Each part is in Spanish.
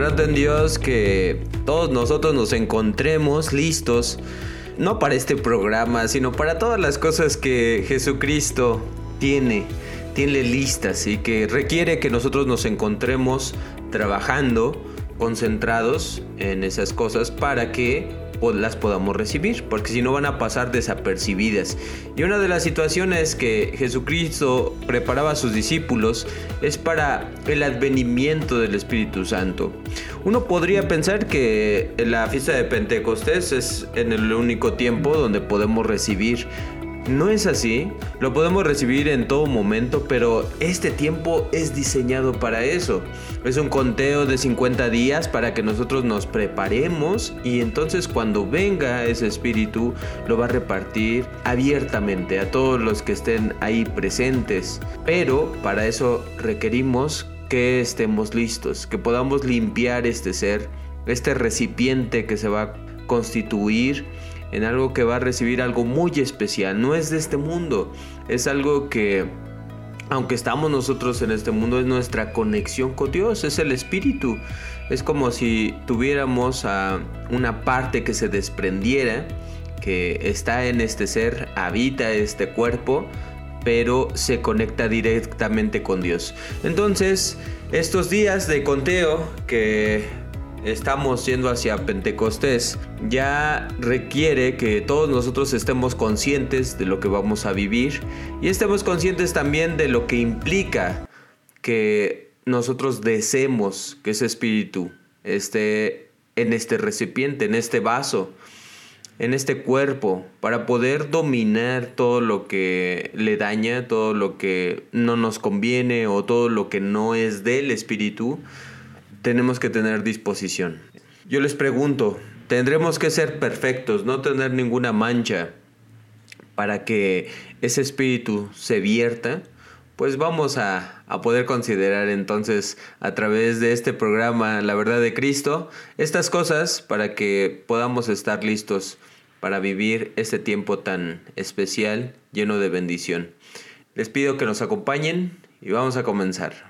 esperando en Dios que todos nosotros nos encontremos listos, no para este programa, sino para todas las cosas que Jesucristo tiene, tiene listas y que requiere que nosotros nos encontremos trabajando, concentrados en esas cosas para que las podamos recibir, porque si no van a pasar desapercibidas. Y una de las situaciones que Jesucristo preparaba a sus discípulos es para el advenimiento del Espíritu Santo. Uno podría pensar que la fiesta de Pentecostés es en el único tiempo donde podemos recibir no es así, lo podemos recibir en todo momento, pero este tiempo es diseñado para eso. Es un conteo de 50 días para que nosotros nos preparemos y entonces cuando venga ese espíritu lo va a repartir abiertamente a todos los que estén ahí presentes. Pero para eso requerimos que estemos listos, que podamos limpiar este ser, este recipiente que se va a constituir en algo que va a recibir algo muy especial. No es de este mundo, es algo que, aunque estamos nosotros en este mundo, es nuestra conexión con Dios, es el Espíritu. Es como si tuviéramos a una parte que se desprendiera, que está en este ser, habita este cuerpo, pero se conecta directamente con Dios. Entonces, estos días de conteo que estamos yendo hacia Pentecostés, ya requiere que todos nosotros estemos conscientes de lo que vamos a vivir y estemos conscientes también de lo que implica que nosotros deseemos que ese espíritu esté en este recipiente, en este vaso, en este cuerpo, para poder dominar todo lo que le daña, todo lo que no nos conviene o todo lo que no es del espíritu tenemos que tener disposición. Yo les pregunto, ¿tendremos que ser perfectos, no tener ninguna mancha para que ese espíritu se vierta? Pues vamos a, a, poder considerar entonces a través de este programa La verdad de Cristo estas cosas para que podamos estar listos para vivir este tiempo tan especial lleno de bendición. Les pido que nos acompañen y vamos a comenzar.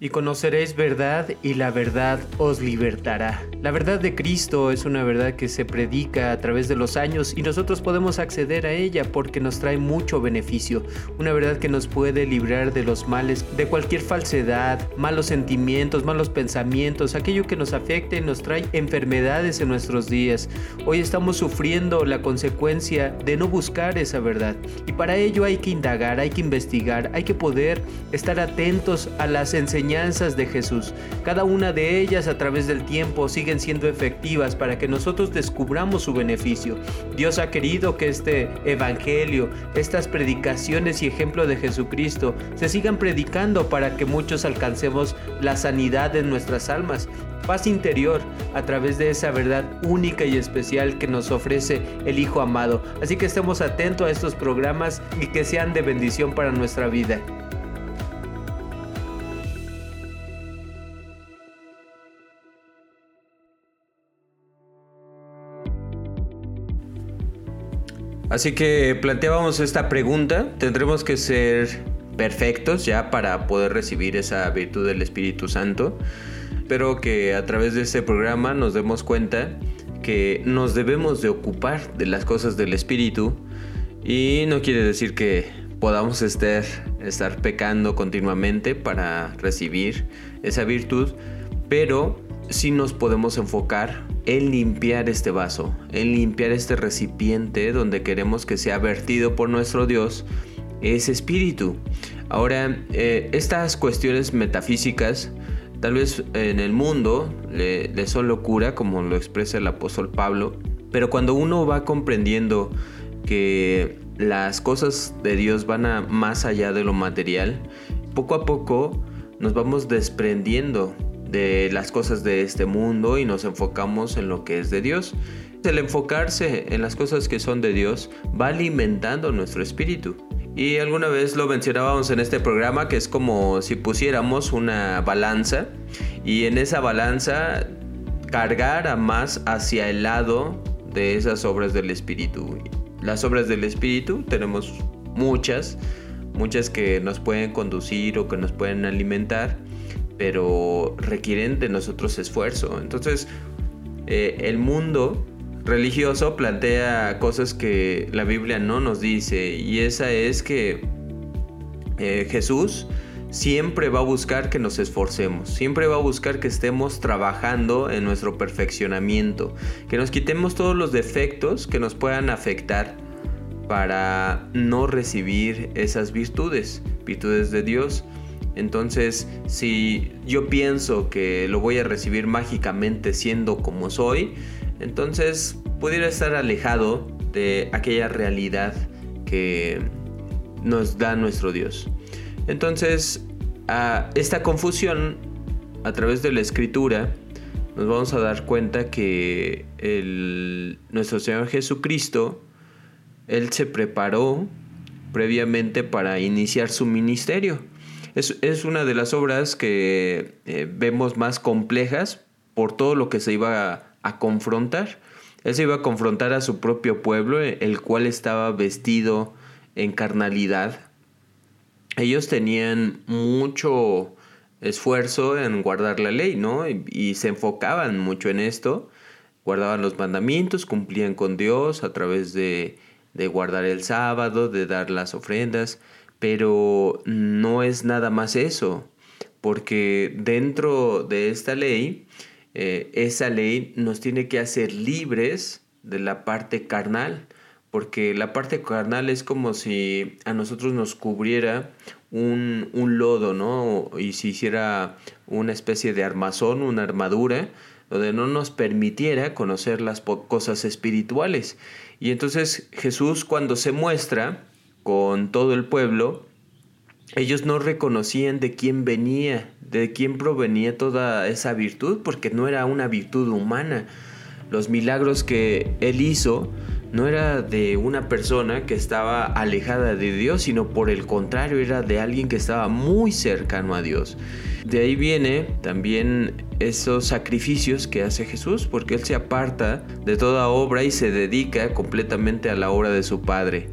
Y conoceréis verdad y la verdad os libertará. La verdad de Cristo es una verdad que se predica a través de los años y nosotros podemos acceder a ella porque nos trae mucho beneficio. Una verdad que nos puede librar de los males, de cualquier falsedad, malos sentimientos, malos pensamientos, aquello que nos afecte y nos trae enfermedades en nuestros días. Hoy estamos sufriendo la consecuencia de no buscar esa verdad. Y para ello hay que indagar, hay que investigar, hay que poder estar atentos a las enseñanzas de Jesús. Cada una de ellas a través del tiempo siguen siendo efectivas para que nosotros descubramos su beneficio. Dios ha querido que este Evangelio, estas predicaciones y ejemplo de Jesucristo se sigan predicando para que muchos alcancemos la sanidad en nuestras almas paz interior a través de esa verdad única y especial que nos ofrece el Hijo amado. Así que estemos atentos a estos programas y que sean de bendición para nuestra vida. Así que planteábamos esta pregunta, ¿tendremos que ser perfectos ya para poder recibir esa virtud del Espíritu Santo? Espero que a través de este programa nos demos cuenta que nos debemos de ocupar de las cosas del Espíritu y no quiere decir que podamos estar, estar pecando continuamente para recibir esa virtud, pero sí nos podemos enfocar en limpiar este vaso, en limpiar este recipiente donde queremos que sea vertido por nuestro Dios ese espíritu. Ahora, eh, estas cuestiones metafísicas, tal vez en el mundo le, le son locura, como lo expresa el apóstol Pablo, pero cuando uno va comprendiendo que las cosas de Dios van a más allá de lo material, poco a poco nos vamos desprendiendo de las cosas de este mundo y nos enfocamos en lo que es de Dios. El enfocarse en las cosas que son de Dios va alimentando nuestro espíritu. Y alguna vez lo mencionábamos en este programa que es como si pusiéramos una balanza y en esa balanza cargar a más hacia el lado de esas obras del espíritu. Las obras del espíritu tenemos muchas, muchas que nos pueden conducir o que nos pueden alimentar pero requieren de nosotros esfuerzo. Entonces, eh, el mundo religioso plantea cosas que la Biblia no nos dice y esa es que eh, Jesús siempre va a buscar que nos esforcemos, siempre va a buscar que estemos trabajando en nuestro perfeccionamiento, que nos quitemos todos los defectos que nos puedan afectar para no recibir esas virtudes, virtudes de Dios. Entonces, si yo pienso que lo voy a recibir mágicamente siendo como soy, entonces pudiera estar alejado de aquella realidad que nos da nuestro Dios. Entonces, a esta confusión a través de la escritura, nos vamos a dar cuenta que nuestro Señor Jesucristo, Él se preparó previamente para iniciar su ministerio. Es, una de las obras que eh, vemos más complejas por todo lo que se iba a, confrontar. Él se iba a confrontar a su propio pueblo, el cual estaba vestido en carnalidad. Ellos tenían mucho esfuerzo en guardar la ley, ¿no? Y, se enfocaban mucho en esto. Guardaban los mandamientos, cumplían con Dios a través de, de guardar el sábado, de dar las ofrendas. Pero no es nada más eso, porque dentro de esta ley, eh, esa ley nos tiene que hacer libres de la parte carnal, porque la parte carnal es como si a nosotros nos cubriera un, un lodo, ¿no? Y si hiciera una especie de armazón, una armadura, donde no nos permitiera conocer las cosas espirituales. Y entonces Jesús cuando se muestra, con todo el pueblo, ellos no reconocían de quién venía, de quién provenía toda esa virtud, porque no era una virtud humana. Los milagros que él hizo no era de una persona que estaba alejada de Dios, sino por el contrario, era de alguien que estaba muy cercano a Dios. De ahí viene también esos sacrificios que hace Jesús, porque Él se aparta de toda obra y se dedica completamente a la obra de su Padre.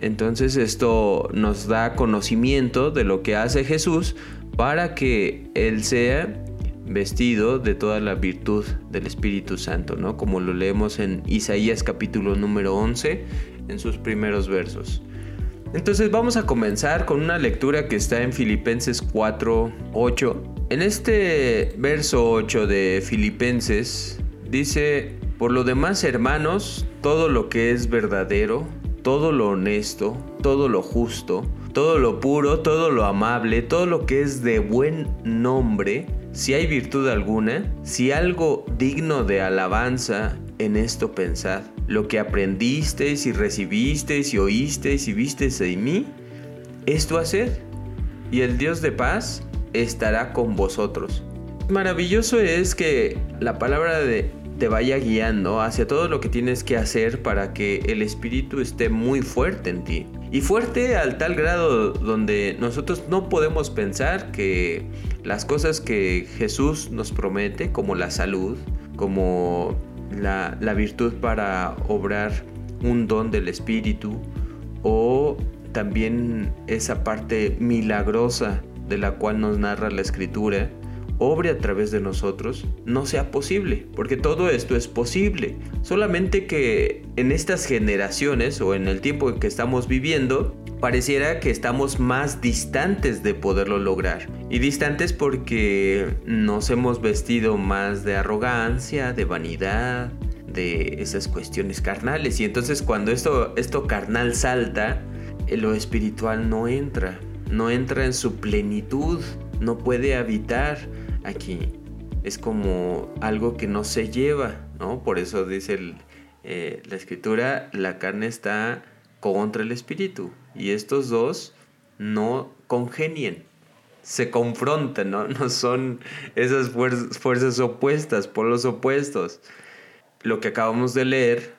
Entonces esto nos da conocimiento de lo que hace Jesús para que Él sea vestido de toda la virtud del Espíritu Santo, ¿no? Como lo leemos en Isaías capítulo número 11, en sus primeros versos. Entonces vamos a comenzar con una lectura que está en Filipenses 4, 8. En este verso 8 de Filipenses dice, por lo demás hermanos, todo lo que es verdadero, todo lo honesto, todo lo justo, todo lo puro, todo lo amable, todo lo que es de buen nombre, si hay virtud alguna, si algo digno de alabanza, en esto pensad. Lo que aprendisteis y recibisteis y oísteis y visteis en mí, esto haced, y el Dios de paz estará con vosotros. Maravilloso es que la palabra de te vaya guiando hacia todo lo que tienes que hacer para que el espíritu esté muy fuerte en ti. Y fuerte al tal grado donde nosotros no podemos pensar que las cosas que Jesús nos promete, como la salud, como la, la virtud para obrar un don del espíritu, o también esa parte milagrosa de la cual nos narra la escritura, obre a través de nosotros no sea posible, porque todo esto es posible. Solamente que en estas generaciones o en el tiempo en que estamos viviendo, pareciera que estamos más distantes de poderlo lograr. Y distantes porque nos hemos vestido más de arrogancia, de vanidad, de esas cuestiones carnales. Y entonces cuando esto, esto carnal salta, lo espiritual no entra, no entra en su plenitud, no puede habitar aquí. Es como algo que no se lleva, ¿no? Por eso dice eh, la escritura, la carne está contra el espíritu. Y estos dos no congenien, se confrontan, ¿no? No son esas fuerzas, opuestas, por los opuestos. Lo que acabamos de leer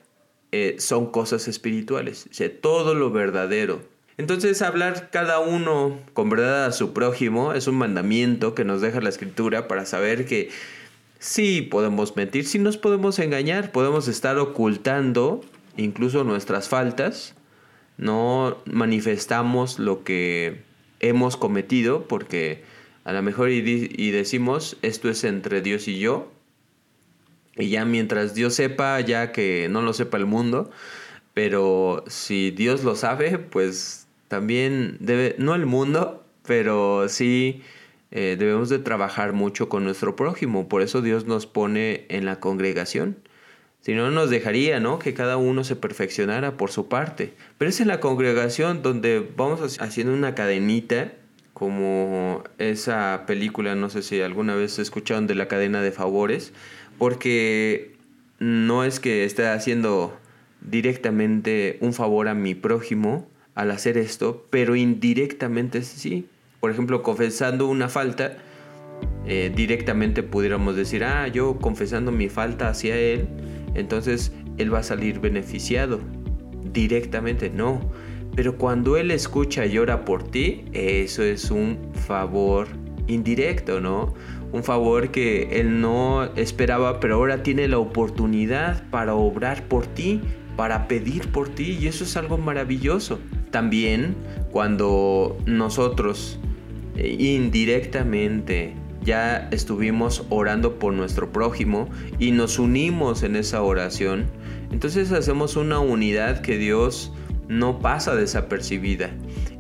eh, son cosas espirituales. O todo lo verdadero, entonces hablar cada uno con verdad a su prójimo es un mandamiento que nos deja la escritura para saber que sí podemos mentir, sí nos podemos engañar, podemos estar ocultando incluso nuestras faltas, no manifestamos lo que hemos cometido porque A lo mejor y, y decimos, esto es entre Dios y yo, y ya mientras Dios sepa, ya que no lo sepa el mundo, pero si Dios lo sabe, pues también debe, no el mundo, pero sí eh, debemos de trabajar mucho con nuestro prójimo. Por eso Dios nos pone en la congregación. Si no, nos dejaría, ¿no? Que cada uno se perfeccionara por su parte. Pero es en la congregación donde vamos haciendo una cadenita, como esa película, no sé si alguna vez escucharon de la cadena de favores, porque no es que esté haciendo directamente un favor a mi prójimo al hacer esto, pero indirectamente sí. Por ejemplo, confesando una falta, eh, directamente pudiéramos decir, ah, yo confesando mi falta hacia él, entonces él va a salir beneficiado. Directamente, no. Pero cuando él escucha y llora por ti, eso es un favor indirecto, ¿no? Un favor que él no esperaba, pero ahora tiene la oportunidad para obrar por ti, para pedir por ti, y eso es algo maravilloso. También cuando nosotros eh, indirectamente ya estuvimos orando por nuestro prójimo y nos unimos en esa oración, entonces hacemos una unidad que Dios no pasa desapercibida.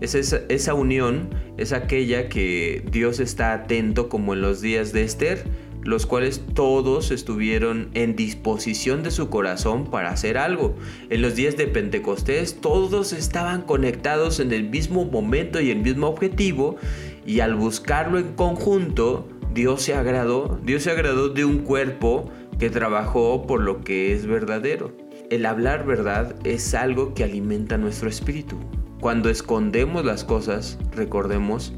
Esa, esa unión es aquella que Dios está atento como en los días de Esther, los cuales todos estuvieron en disposición de su corazón para hacer algo. En los días de Pentecostés todos estaban conectados en el mismo momento y el mismo objetivo y al buscarlo en conjunto, Dios se agradó, Dios se agradó de un cuerpo que trabajó por lo que es verdadero. El hablar verdad es algo que alimenta nuestro espíritu. Cuando escondemos las cosas, recordemos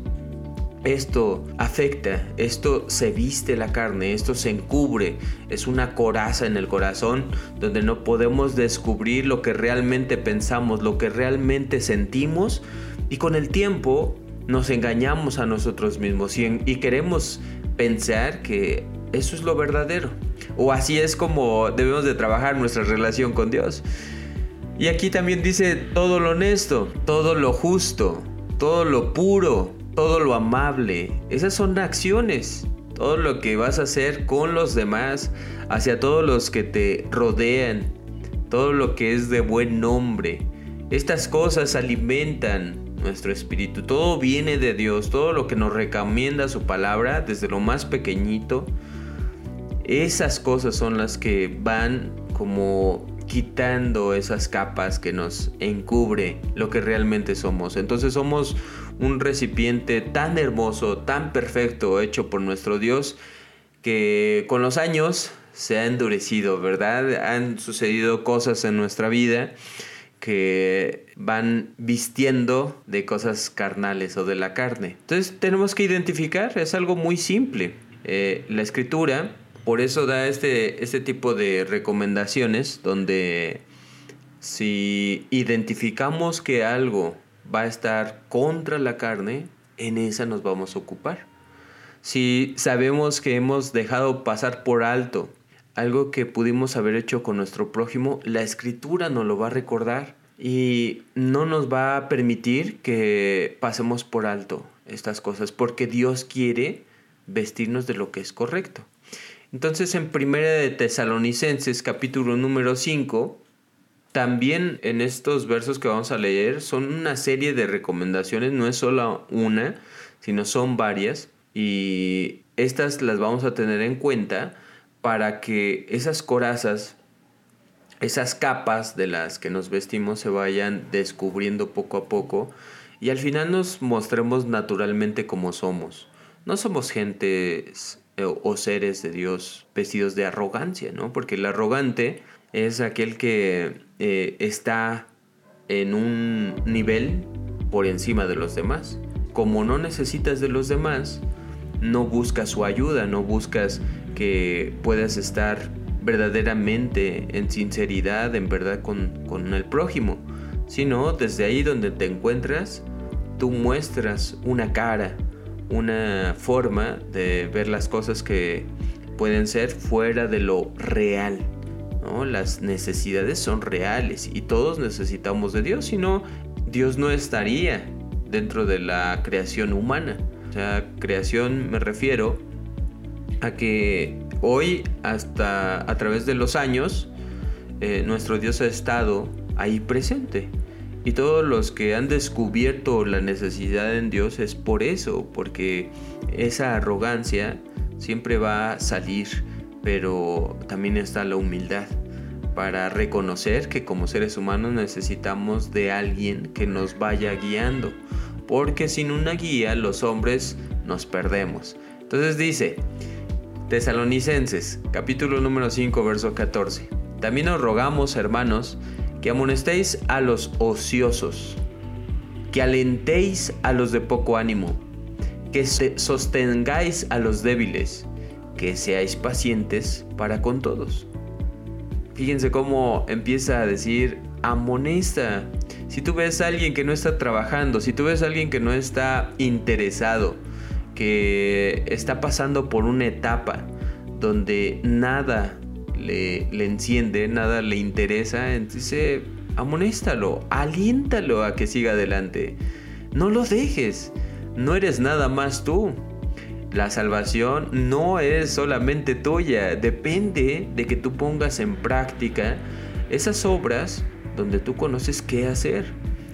esto afecta, esto se viste la carne, esto se encubre, es una coraza en el corazón donde no podemos descubrir lo que realmente pensamos, lo que realmente sentimos y con el tiempo nos engañamos a nosotros mismos y, queremos pensar que eso es lo verdadero o así es como debemos de trabajar nuestra relación con Dios. Y aquí también dice todo lo honesto, todo lo justo, todo lo puro, todo lo amable. Esas son acciones. Todo lo que vas a hacer con los demás, hacia todos los que te rodean, todo lo que es de buen nombre. Estas cosas alimentan nuestro espíritu. Todo viene de Dios, todo lo que nos recomienda su palabra, desde lo más pequeñito. Esas cosas son las que van como quitando esas capas que nos encubre lo que realmente somos. Entonces somos un recipiente tan hermoso, tan perfecto, hecho por nuestro Dios, que con los años se ha endurecido, ¿verdad? Han sucedido cosas en nuestra vida que van vistiendo de cosas carnales o de la carne. Entonces tenemos que identificar, es algo muy simple. Eh, la escritura, por eso da este, este tipo de recomendaciones donde si identificamos que algo va a estar contra la carne, en esa nos vamos a ocupar. Si sabemos que hemos dejado pasar por alto algo que pudimos haber hecho con nuestro prójimo, la escritura nos lo va a recordar y no nos va a permitir que pasemos por alto estas cosas, porque Dios quiere vestirnos de lo que es correcto. Entonces en Primera de Tesalonicenses capítulo número 5 también en estos versos que vamos a leer son una serie de recomendaciones, no es solo una, sino son varias y estas las vamos a tener en cuenta para que esas corazas, esas capas de las que nos vestimos se vayan descubriendo poco a poco y al final nos mostremos naturalmente como somos. No somos gente o seres de Dios vestidos de arrogancia, ¿no? Porque el arrogante es aquel que eh, está en un nivel por encima de los demás. Como no necesitas de los demás, no buscas su ayuda, no buscas que puedas estar verdaderamente en sinceridad, en verdad con, con el prójimo, sino desde ahí donde te encuentras, tú muestras una cara, una forma de ver las cosas que pueden ser fuera de lo real. Las necesidades son reales y todos necesitamos de Dios, si no, Dios no estaría dentro de la creación humana. Creación me refiero a que hoy, hasta a través de los años, eh, nuestro Dios ha estado ahí presente. Y todos los que han descubierto la necesidad en Dios es por eso, porque esa arrogancia siempre va a salir, pero también está la humildad para reconocer que como seres humanos necesitamos de alguien que nos vaya guiando, porque sin una guía los hombres nos perdemos. Entonces dice, Tesalonicenses, capítulo número 5, verso 14. También os rogamos, hermanos, que amonestéis a los ociosos, que alentéis a los de poco ánimo, que sostengáis a los débiles, que seáis pacientes para con todos. Fíjense cómo empieza a decir, amonesta. Si tú ves a alguien que no está trabajando, si tú ves a alguien que no está interesado, que está pasando por una etapa donde nada le, enciende, nada le interesa, entonces amonéstalo, aliéntalo a que siga adelante. No lo dejes, no eres nada más tú. La salvación no es solamente tuya, depende de que tú pongas en práctica esas obras donde tú conoces qué hacer.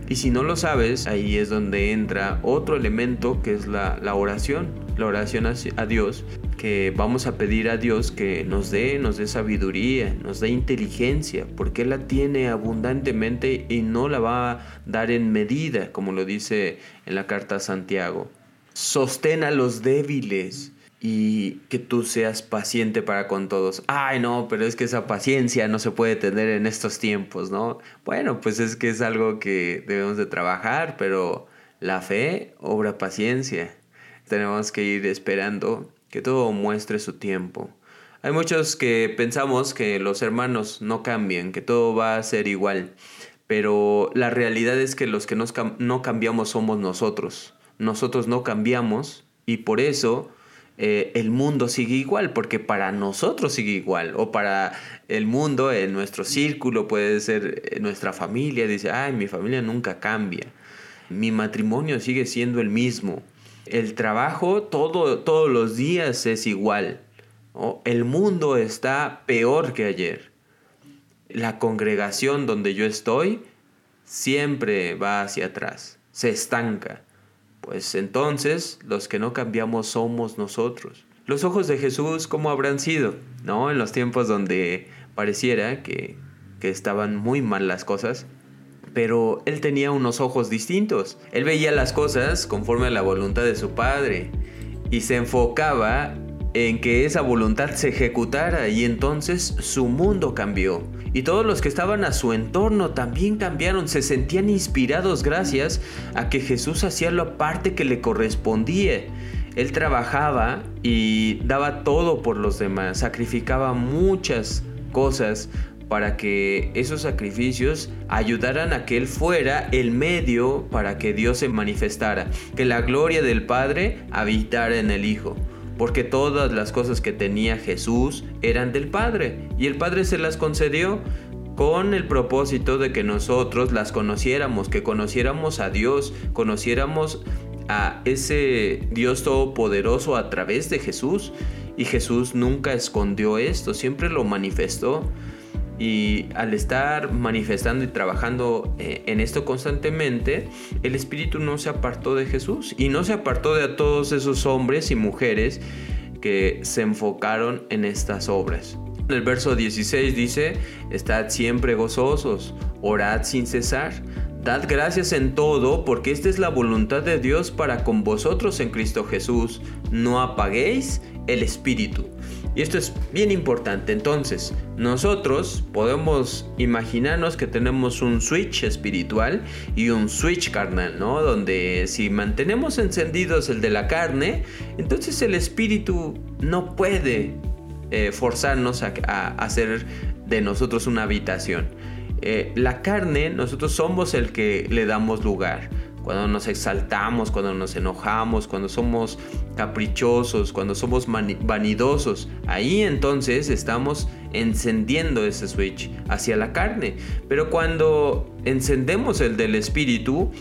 Y si no lo sabes, ahí es donde entra otro elemento que es la, oración, la oración a Dios que vamos a pedir a Dios que nos dé, nos dé sabiduría, nos dé inteligencia, porque Él la tiene abundantemente y no la va a dar en medida, como lo dice en la carta a Santiago. Sostén a los débiles y que tú seas paciente para con todos. Ay, no, pero es que esa paciencia no se puede tener en estos tiempos, ¿no? Bueno, pues es que es algo que debemos de trabajar, pero la fe obra paciencia. Tenemos que ir esperando que todo muestre su tiempo. Hay muchos que pensamos que los hermanos no cambian, que todo va a ser igual, pero la realidad es que los que no cambiamos somos nosotros. Nosotros no cambiamos y por eso eh, el mundo sigue igual, porque para nosotros sigue igual, o para el mundo, en nuestro círculo, puede ser eh, nuestra familia, dice, ay, mi familia nunca cambia, mi matrimonio sigue siendo el mismo, el trabajo todo, todos los días es igual. El mundo está peor que ayer. La congregación donde yo estoy siempre va hacia atrás, se estanca. Pues entonces los que no cambiamos somos nosotros. Los ojos de Jesús, ¿cómo habrán sido? ¿No? En los tiempos donde pareciera que, que estaban muy mal las cosas, pero él tenía unos ojos distintos. Él veía las cosas conforme a la voluntad de su padre y se enfocaba en que esa voluntad se ejecutara y entonces su mundo cambió. Y todos los que estaban a su entorno también cambiaron, se sentían inspirados gracias a que Jesús hacía la parte que le correspondía. Él trabajaba y daba todo por los demás, sacrificaba muchas cosas para que esos sacrificios ayudaran a que Él fuera el medio para que Dios se manifestara, que la gloria del Padre habitara en el Hijo. Porque todas las cosas que tenía Jesús eran del Padre y el Padre se las concedió con el propósito de que nosotros las conociéramos, que conociéramos a Dios, conociéramos a ese Dios todopoderoso a través de Jesús. Y Jesús nunca escondió esto, siempre lo manifestó. Y al estar manifestando y trabajando eh, en esto constantemente, el Espíritu no se apartó de Jesús y no se apartó de todos esos hombres y mujeres que se enfocaron en estas obras. El verso 16 dice, estad siempre gozosos, orad sin cesar, dad gracias en todo, porque esta es la voluntad de Dios para con vosotros en Cristo Jesús. No apaguéis el Espíritu. Y esto es bien importante. Entonces, nosotros podemos imaginarnos que tenemos un switch espiritual y un switch carnal, ¿no? Donde si mantenemos encendidos el de la carne, entonces el espíritu no puede eh, forzarnos a, hacer de nosotros una habitación. Eh, la carne, nosotros somos el que le damos lugar cuando nos exaltamos, cuando nos enojamos, cuando somos caprichosos, cuando somos vanidosos, ahí entonces estamos encendiendo ese switch hacia la carne. Pero cuando encendemos el del espíritu,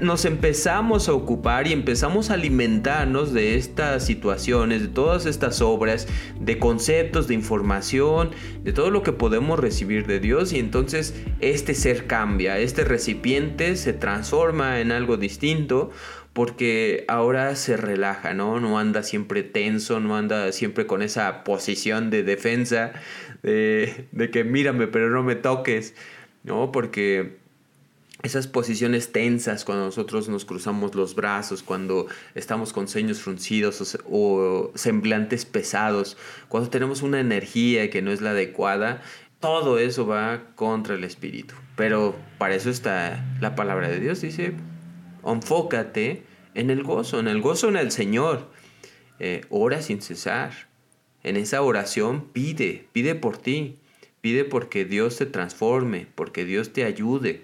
nos empezamos a ocupar y empezamos a alimentarnos de estas situaciones, de todas estas obras, de conceptos, de información, de todo lo que podemos recibir de Dios y entonces este ser cambia, este recipiente se transforma en algo distinto porque ahora se relaja, ¿no? No anda siempre tenso, no anda siempre con esa posición de defensa, de, de que mírame pero no me toques, ¿no? Porque esas posiciones tensas cuando nosotros nos cruzamos los brazos, cuando estamos con ceños fruncidos o, semblantes pesados, cuando tenemos una energía que no es la adecuada, todo eso va contra el espíritu. Pero para eso está la palabra de Dios, dice, enfócate en el gozo, en el gozo en el Señor. Eh, ora sin cesar. En esa oración pide, pide por ti, pide porque Dios te transforme, porque Dios te ayude.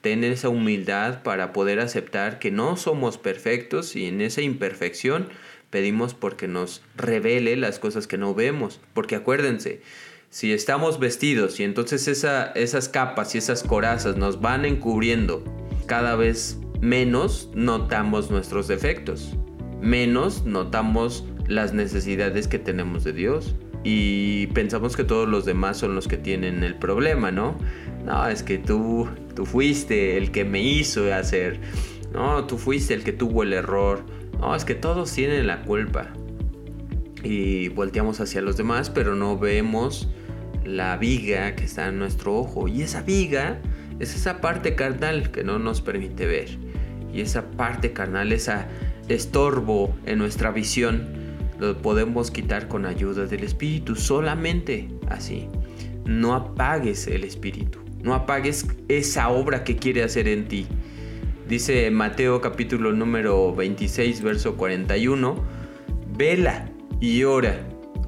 Ten esa humildad para poder aceptar que no somos perfectos y en esa imperfección pedimos porque nos revele las cosas que no vemos. Porque acuérdense, si estamos vestidos y entonces esa, esas capas y esas corazas nos van encubriendo cada vez menos notamos nuestros defectos, menos notamos las necesidades que tenemos de Dios y pensamos que todos los demás son los que tienen el problema, ¿no? No, es que tú, tú fuiste el que me hizo hacer, no, tú fuiste el que tuvo el error, no, es que todos tienen la culpa. Y volteamos hacia los demás, pero no vemos la viga que está en nuestro ojo. Y esa viga es esa parte carnal que no nos permite ver. Y esa parte carnal, ese estorbo en nuestra visión, lo podemos quitar con ayuda del Espíritu, solamente así. No apagues el Espíritu, no apagues esa obra que quiere hacer en ti. Dice Mateo capítulo número 26, verso 41, vela y ora,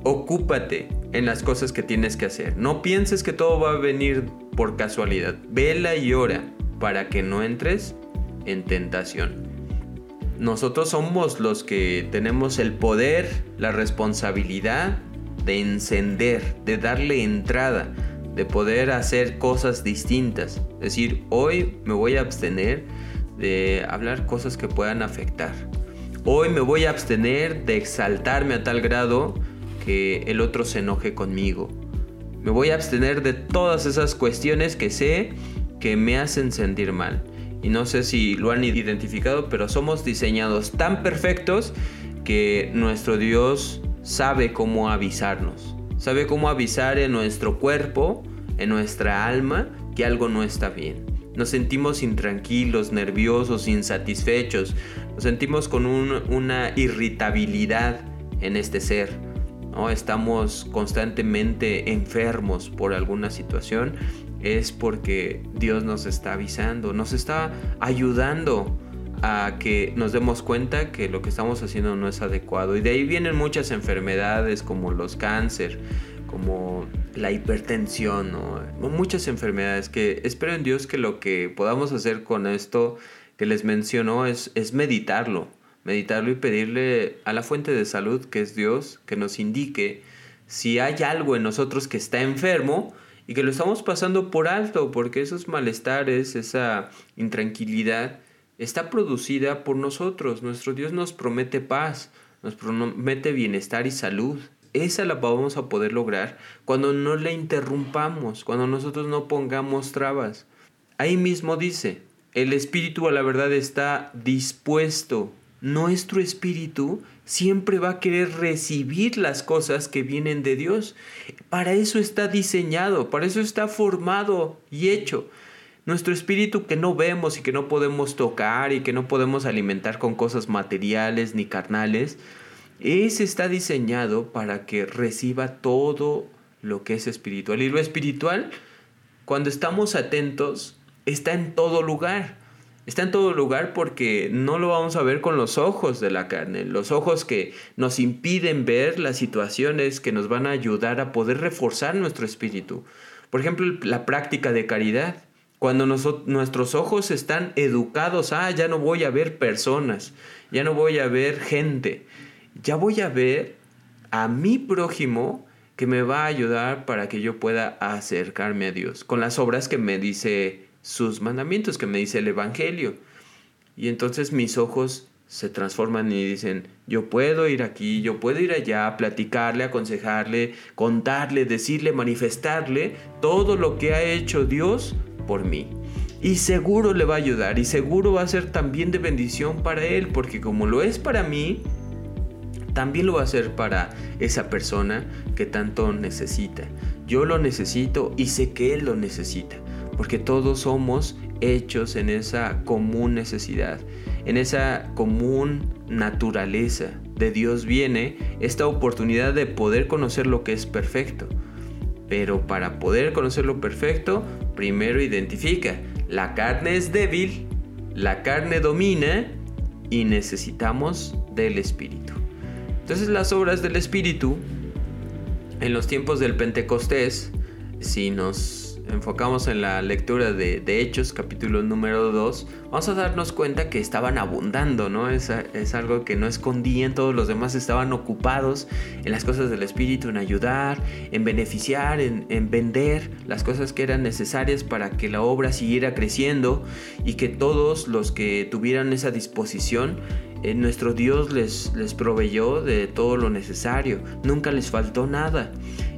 ocúpate en las cosas que tienes que hacer. No pienses que todo va a venir por casualidad. Vela y ora para que no entres en tentación. Nosotros somos los que tenemos el poder, la responsabilidad de encender, de darle entrada, de poder hacer cosas distintas. Es decir, hoy me voy a abstener de hablar cosas que puedan afectar. Hoy me voy a abstener de exaltarme a tal grado que el otro se enoje conmigo. Me voy a abstener de todas esas cuestiones que sé que me hacen sentir mal y no sé si lo han identificado, pero somos diseñados tan perfectos que nuestro Dios sabe cómo avisarnos. Sabe cómo avisar en nuestro cuerpo, en nuestra alma, que algo no está bien. Nos sentimos intranquilos, nerviosos, insatisfechos. Nos sentimos con una irritabilidad en este ser. ¿no? Estamos constantemente enfermos por alguna situación es porque Dios nos está avisando, nos está ayudando a que nos demos cuenta que lo que estamos haciendo no es adecuado. Y de ahí vienen muchas enfermedades como los cáncer, como la hipertensión, muchas enfermedades que espero en Dios que lo que podamos hacer con esto que les menciono es, es meditarlo, meditarlo y pedirle a la fuente de salud que es Dios que nos indique si hay algo en nosotros que está enfermo, y que lo estamos pasando por alto porque esos malestares, esa intranquilidad está producida por nosotros. Nuestro Dios nos promete paz, nos promete bienestar y salud. Esa la vamos a poder lograr cuando no le interrumpamos, cuando nosotros no pongamos trabas. Ahí mismo dice, el espíritu a la verdad está dispuesto. Nuestro espíritu siempre va a querer recibir las cosas que vienen de Dios. Para eso está diseñado, para eso está formado y hecho. Nuestro espíritu que no vemos y que no podemos tocar y que no podemos alimentar con cosas materiales ni carnales, ese está diseñado para que reciba todo lo que es espiritual. Y lo espiritual, cuando estamos atentos, está en todo lugar. Está en todo lugar porque no lo vamos a ver con los ojos de la carne, los ojos que nos impiden ver las situaciones que nos van a ayudar a poder reforzar nuestro espíritu. Por ejemplo, la práctica de caridad. Cuando nuestros ojos están educados, ah, ya no voy a ver personas, ya no voy a ver gente, ya voy a ver a mi prójimo que me va a ayudar para que yo pueda acercarme a Dios, con las obras que me dice sus mandamientos, que me dice el Evangelio. Y entonces mis ojos se transforman y dicen, yo puedo ir aquí, yo puedo ir allá, platicarle, aconsejarle, contarle, decirle, manifestarle todo lo que ha hecho Dios por mí. Y seguro le va a ayudar y seguro va a ser también de bendición para él, porque como lo es para mí, también lo va a ser para esa persona que tanto necesita. Yo lo necesito y sé que él lo necesita, porque todos somos hechos en esa común necesidad, en esa común naturaleza. De Dios viene esta oportunidad de poder conocer lo que es perfecto. Pero para poder conocer lo perfecto, primero identifica la carne es débil, la carne domina y necesitamos del Espíritu. Entonces las obras del Espíritu en los tiempos del Pentecostés, si nos enfocamos en la lectura de, Hechos, capítulo número 2, vamos a darnos cuenta que estaban abundando, ¿no? Es, es, algo que no escondían, todos los demás estaban ocupados en las cosas del Espíritu, en ayudar, en beneficiar, en, vender las cosas que eran necesarias para que la obra siguiera creciendo y que todos los que tuvieran esa disposición eh, nuestro Dios les, les proveyó de todo lo necesario, nunca les faltó nada.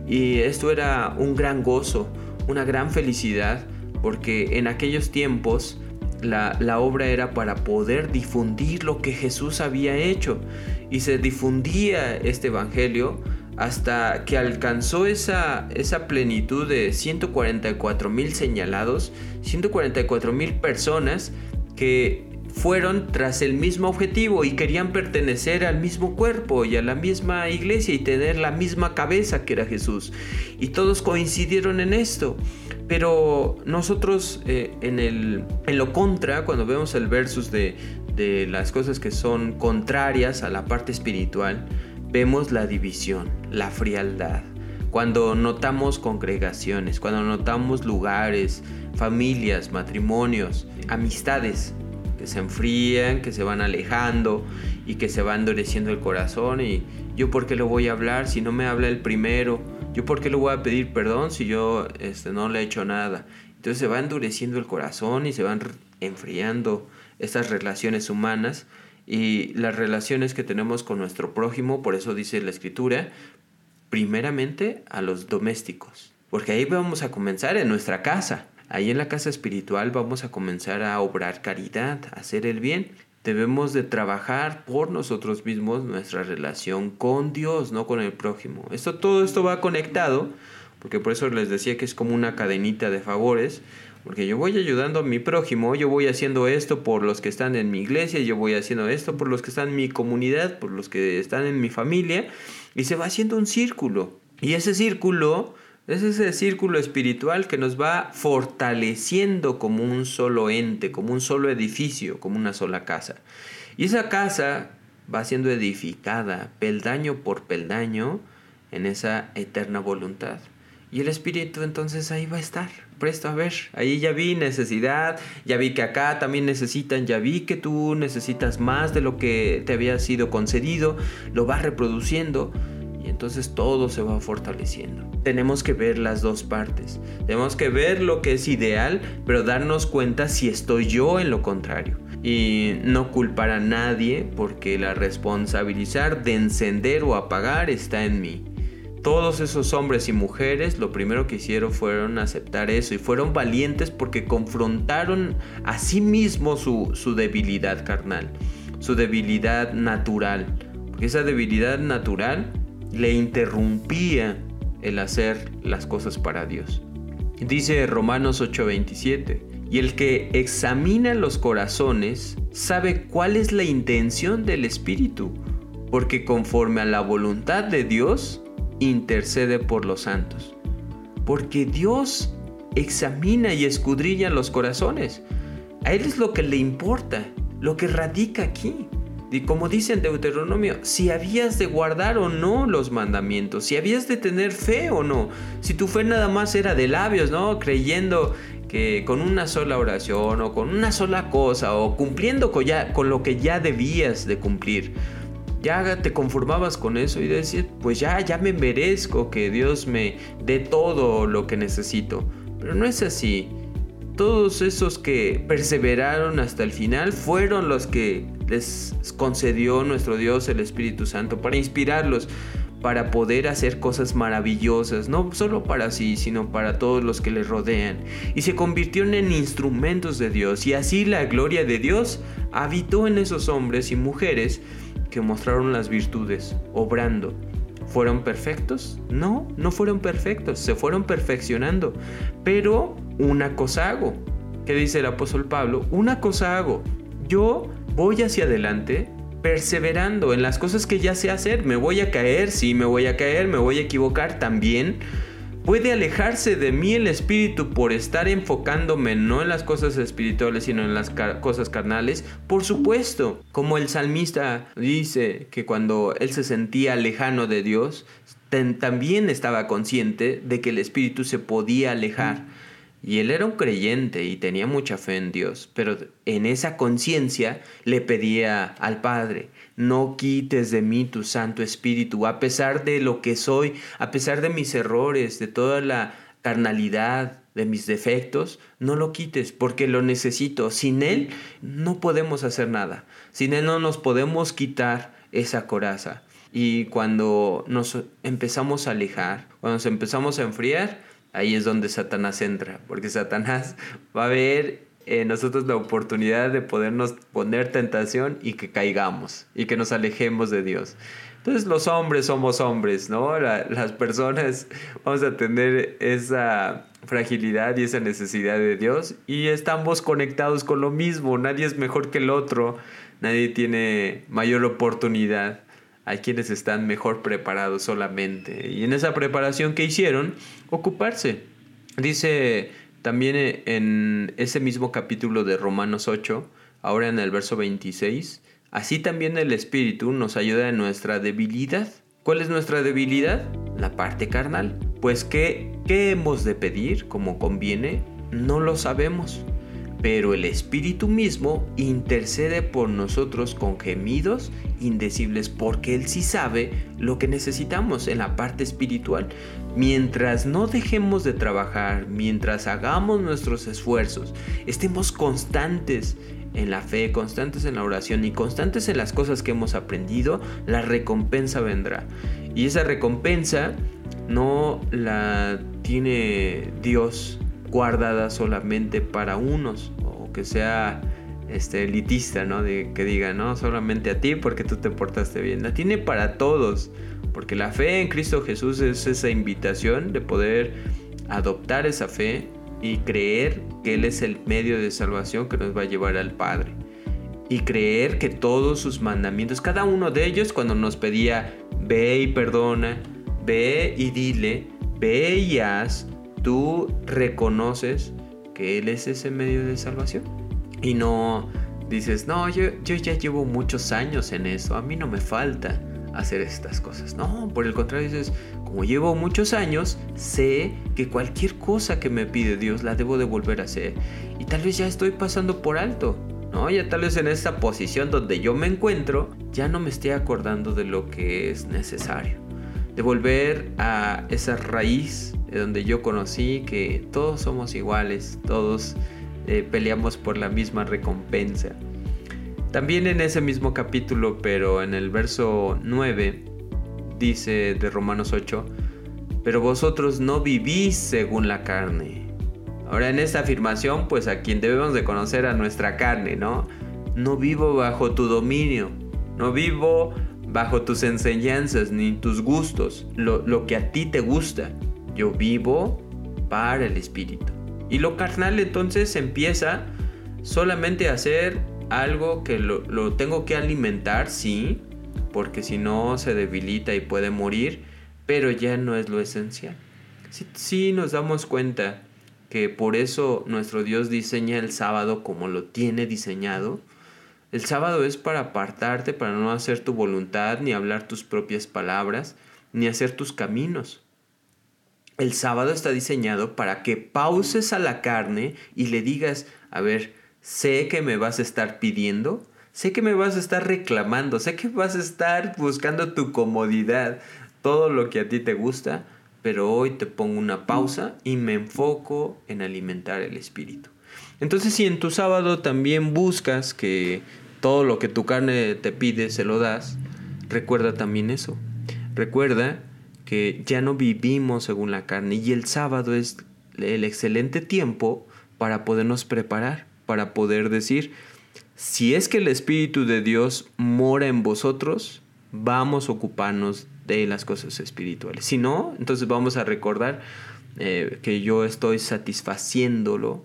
Y esto era un gran gozo, una gran felicidad porque en aquellos tiempos la, obra era para poder difundir lo que Jesús había hecho y se difundía este evangelio hasta que alcanzó esa, esa plenitud de 144 mil señalados, 144 mil personas que fueron tras el mismo objetivo y querían pertenecer al mismo cuerpo y a la misma iglesia y tener la misma cabeza que era Jesús. Y todos coincidieron en esto. Pero nosotros eh, en, el, en lo contra, cuando vemos el versus de, de las cosas que son contrarias a la parte espiritual, vemos la división, la frialdad. Cuando notamos congregaciones, cuando notamos lugares, familias, matrimonios, amistades que se enfrían, que se van alejando y que se va endureciendo el corazón. Y yo por qué lo voy a hablar si no me habla el primero, yo por qué le voy a pedir perdón si yo este, no le he hecho nada. Entonces se va endureciendo el corazón y se van enfriando estas relaciones humanas y las relaciones que tenemos con nuestro prójimo, por eso dice la escritura, primeramente a los domésticos, porque ahí vamos a comenzar en nuestra casa. Ahí en la casa espiritual vamos a comenzar a obrar caridad, a hacer el bien. Debemos de trabajar por nosotros mismos nuestra relación con Dios, no con el prójimo. Esto, todo esto va conectado, porque por eso les decía que es como una cadenita de favores, porque yo voy ayudando a mi prójimo, yo voy haciendo esto por los que están en mi iglesia, yo voy haciendo esto por los que están en mi comunidad, por los que están en mi familia, y se va haciendo un círculo. Y ese círculo es ese círculo espiritual que nos va fortaleciendo como un solo ente, como un solo edificio, como una sola casa. Y esa casa va siendo edificada peldaño por peldaño en esa eterna voluntad. Y el espíritu entonces ahí va a estar, presto a ver. Ahí ya vi necesidad, ya vi que acá también necesitan, ya vi que tú necesitas más de lo que te había sido concedido, lo va reproduciendo y entonces todo se va fortaleciendo. Tenemos que ver las dos partes. Tenemos que ver lo que es ideal, pero darnos cuenta si estoy yo en lo contrario. Y no culpar a nadie porque la responsabilizar de encender o apagar está en mí. Todos esos hombres y mujeres lo primero que hicieron fueron aceptar eso y fueron valientes porque confrontaron a sí mismos su, su debilidad carnal, su debilidad natural. Porque esa debilidad natural le interrumpía el hacer las cosas para Dios. Dice Romanos 8:27, y el que examina los corazones sabe cuál es la intención del Espíritu, porque conforme a la voluntad de Dios, intercede por los santos. Porque Dios examina y escudriña los corazones. A Él es lo que le importa, lo que radica aquí. Y como dice en Deuteronomio, si habías de guardar o no los mandamientos, si habías de tener fe o no, si tu fe nada más era de labios, ¿no? Creyendo que con una sola oración o con una sola cosa o cumpliendo con, ya, con lo que ya debías de cumplir, ya te conformabas con eso y decías, pues ya, ya me merezco que Dios me dé todo lo que necesito. Pero no es así. Todos esos que perseveraron hasta el final fueron los que les concedió nuestro Dios el Espíritu Santo para inspirarlos para poder hacer cosas maravillosas, no solo para sí, sino para todos los que les rodean. Y se convirtieron en instrumentos de Dios. Y así la gloria de Dios habitó en esos hombres y mujeres que mostraron las virtudes, obrando. ¿Fueron perfectos? No, no fueron perfectos, se fueron perfeccionando. Pero una cosa hago. ¿Qué dice el apóstol Pablo? Una cosa hago. Yo voy hacia adelante perseverando en las cosas que ya sé hacer. Me voy a caer, sí, me voy a caer, me voy a equivocar también. ¿Puede alejarse de mí el espíritu por estar enfocándome no en las cosas espirituales, sino en las cosas carnales? Por supuesto, como el salmista dice que cuando él se sentía lejano de Dios, también estaba consciente de que el espíritu se podía alejar. Y él era un creyente y tenía mucha fe en Dios, pero en esa conciencia le pedía al Padre, no quites de mí tu Santo Espíritu, a pesar de lo que soy, a pesar de mis errores, de toda la carnalidad, de mis defectos, no lo quites porque lo necesito. Sin Él no podemos hacer nada, sin Él no nos podemos quitar esa coraza. Y cuando nos empezamos a alejar, cuando nos empezamos a enfriar, ahí es donde Satanás entra, porque Satanás va a ver en nosotros la oportunidad de podernos poner tentación y que caigamos y que nos alejemos de Dios. Entonces los hombres somos hombres, ¿no? las personas vamos a tener esa fragilidad y esa necesidad de Dios y estamos conectados con lo mismo, nadie es mejor que el otro, nadie tiene mayor oportunidad hay quienes están mejor preparados solamente. Y en esa preparación que hicieron, ocuparse. Dice también en ese mismo capítulo de Romanos 8, ahora en el verso 26, así también el Espíritu nos ayuda en nuestra debilidad. ¿Cuál es nuestra debilidad? La parte carnal. Pues ¿qué, qué hemos de pedir como conviene? No lo sabemos pero el Espíritu mismo intercede por nosotros con gemidos indecibles porque Él sí sabe lo que necesitamos en la parte espiritual. Mientras no dejemos de trabajar, mientras hagamos nuestros esfuerzos, estemos constantes en la fe, constantes en la oración y constantes en las cosas que hemos aprendido, la recompensa vendrá. Y esa recompensa no la tiene Dios guardada solamente para unos o que sea este elitista, ¿no? Que diga, no, solamente a ti porque tú te portaste bien. La tiene para todos, porque la fe en Cristo Jesús es esa invitación de poder adoptar esa fe y creer que Él es el medio de salvación que nos va a llevar al Padre. Y creer que todos sus mandamientos, cada uno de ellos cuando nos pedía, ve y perdona, ve y dile, ve y haz, tú reconoces que Él es ese medio de salvación. Y no dices, no, yo, yo ya llevo muchos años en eso, a mí no me falta hacer estas cosas. No, por el contrario dices, como llevo muchos años, sé que cualquier cosa que me pide Dios la debo de volver a hacer. Y tal vez ya estoy pasando por alto. ¿no? Ya tal vez en esta posición donde yo me encuentro, ya no me esté acordando de lo que es necesario. De volver a esa raíz de donde yo conocí que todos somos iguales, todos eh, peleamos por la misma recompensa. También en ese mismo capítulo, pero en el verso 9, dice de Romanos 8, pero vosotros no vivís según la carne. Ahora en esta afirmación, pues a quien debemos de conocer a nuestra carne, ¿no? No vivo bajo tu dominio, no vivo bajo tus enseñanzas ni tus gustos, lo, lo que a ti te gusta. Yo vivo para el Espíritu. Y lo carnal entonces empieza solamente a hacer algo que lo, tengo que alimentar, sí, porque si no se debilita y puede morir, pero ya no es lo esencial. Sí, sí nos damos cuenta que por eso nuestro Dios diseña el sábado como lo tiene diseñado. El sábado es para apartarte, para no hacer tu voluntad, ni hablar tus propias palabras, ni hacer tus caminos. El sábado está diseñado para que pauses a la carne y le digas, a ver, sé que me vas a estar pidiendo, Sé que me vas a estar reclamando, sé que vas a estar buscando tu comodidad, todo lo que a ti te gusta, pero hoy te pongo una pausa y me enfoco en alimentar el espíritu. Entonces si en tu sábado también buscas que todo lo que tu carne te pide se lo das, recuerda también eso. Recuerda que ya no vivimos según la carne y el sábado es el excelente tiempo para podernos preparar, para poder decir, si es que el Espíritu de Dios mora en vosotros, vamos a ocuparnos de las cosas espirituales. Si no, entonces vamos a recordar eh, que yo estoy satisfaciéndolo,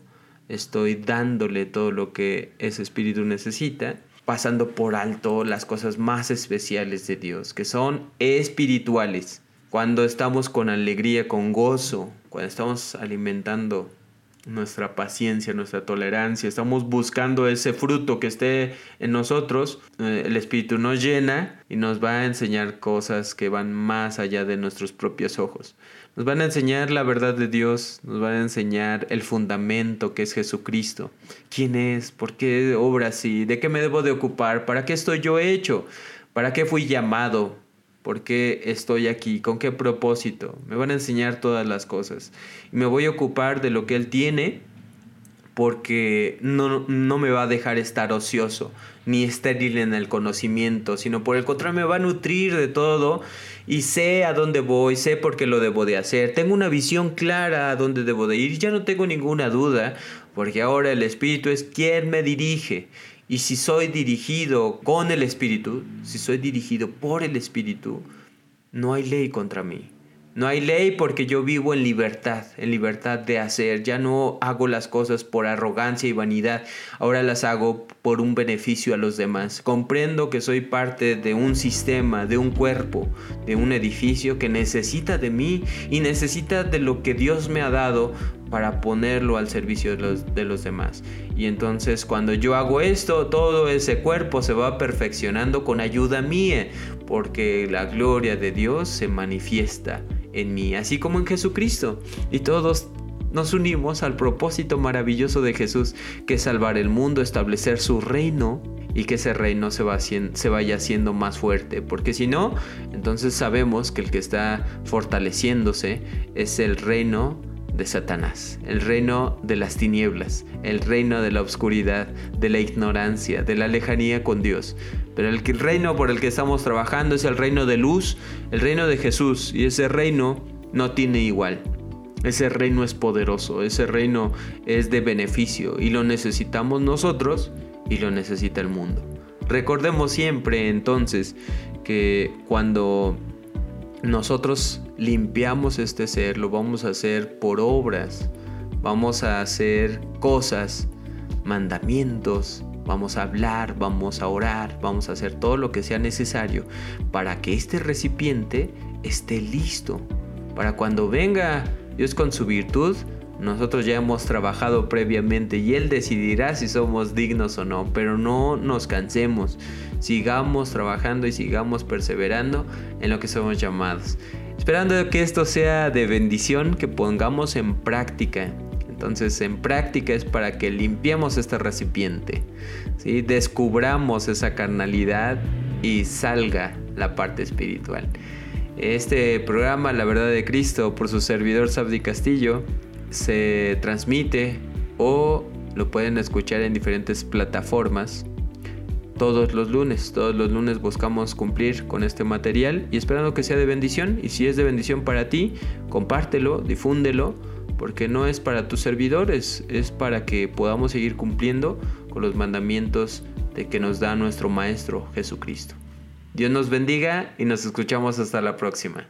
estoy dándole todo lo que ese espíritu necesita, pasando por alto las cosas más especiales de Dios, que son espirituales. Cuando estamos con alegría, con gozo, cuando estamos alimentando nuestra paciencia, nuestra tolerancia, estamos buscando ese fruto que esté en nosotros, eh, el Espíritu nos llena y nos va a enseñar cosas que van más allá de nuestros propios ojos. Nos van a enseñar la verdad de Dios, nos van a enseñar el fundamento que es Jesucristo. ¿Quién es? ¿Por qué obra así? ¿De qué me debo de ocupar? ¿Para qué estoy yo hecho? ¿Para qué fui llamado? ¿Por qué estoy aquí? ¿Con qué propósito? Me van a enseñar todas las cosas. Y me voy a ocupar de lo que Él tiene porque no, no me va a dejar estar ocioso ni estéril en el conocimiento, sino por el contrario me va a nutrir de todo y sé a dónde voy, sé por qué lo debo de hacer, tengo una visión clara a dónde debo de ir, ya no tengo ninguna duda, porque ahora el Espíritu es quien me dirige y si soy dirigido con el Espíritu, si soy dirigido por el Espíritu, no hay ley contra mí. No hay ley porque yo vivo en libertad, en libertad de hacer. Ya no hago las cosas por arrogancia y vanidad, ahora las hago por un beneficio a los demás. Comprendo que soy parte de un sistema, de un cuerpo, de un edificio que necesita de mí y necesita de lo que Dios me ha dado para ponerlo al servicio de los, de los demás. Y entonces cuando yo hago esto, todo ese cuerpo se va perfeccionando con ayuda mía, porque la gloria de Dios se manifiesta en mí, así como en Jesucristo. Y todos nos unimos al propósito maravilloso de Jesús, que es salvar el mundo, establecer su reino y que ese reino se, va se vaya haciendo más fuerte. Porque si no, entonces sabemos que el que está fortaleciéndose es el reino de Satanás, el reino de las tinieblas, el reino de la oscuridad, de la ignorancia, de la lejanía con Dios. Pero el, reino por el que estamos trabajando es el reino de luz, el reino de Jesús, y ese reino no tiene igual. Ese reino es poderoso, ese reino es de beneficio y lo necesitamos nosotros y lo necesita el mundo. Recordemos siempre entonces que cuando nosotros limpiamos este ser, lo vamos a hacer por obras, vamos a hacer cosas, mandamientos, vamos a hablar, vamos a orar, vamos a hacer todo lo que sea necesario para que este recipiente esté listo, para cuando venga Dios con su virtud, nosotros ya hemos trabajado previamente y Él decidirá si somos dignos o no, pero no nos cansemos, sigamos trabajando y sigamos perseverando en lo que somos llamados. Esperando que esto sea de bendición, que pongamos en práctica. Entonces en práctica es para que limpiemos este recipiente, ¿sí? descubramos esa carnalidad y salga la parte espiritual. Este programa, La Verdad de Cristo, por su servidor Sabdi Castillo, se transmite o lo pueden escuchar en diferentes plataformas todos los lunes. Todos los lunes buscamos cumplir con este material y esperando que sea de bendición. Y si es de bendición para ti, compártelo, difúndelo, porque no es para tus servidores, es para que podamos seguir cumpliendo con los mandamientos de que nos da nuestro Maestro Jesucristo. Dios nos bendiga y nos escuchamos hasta la próxima.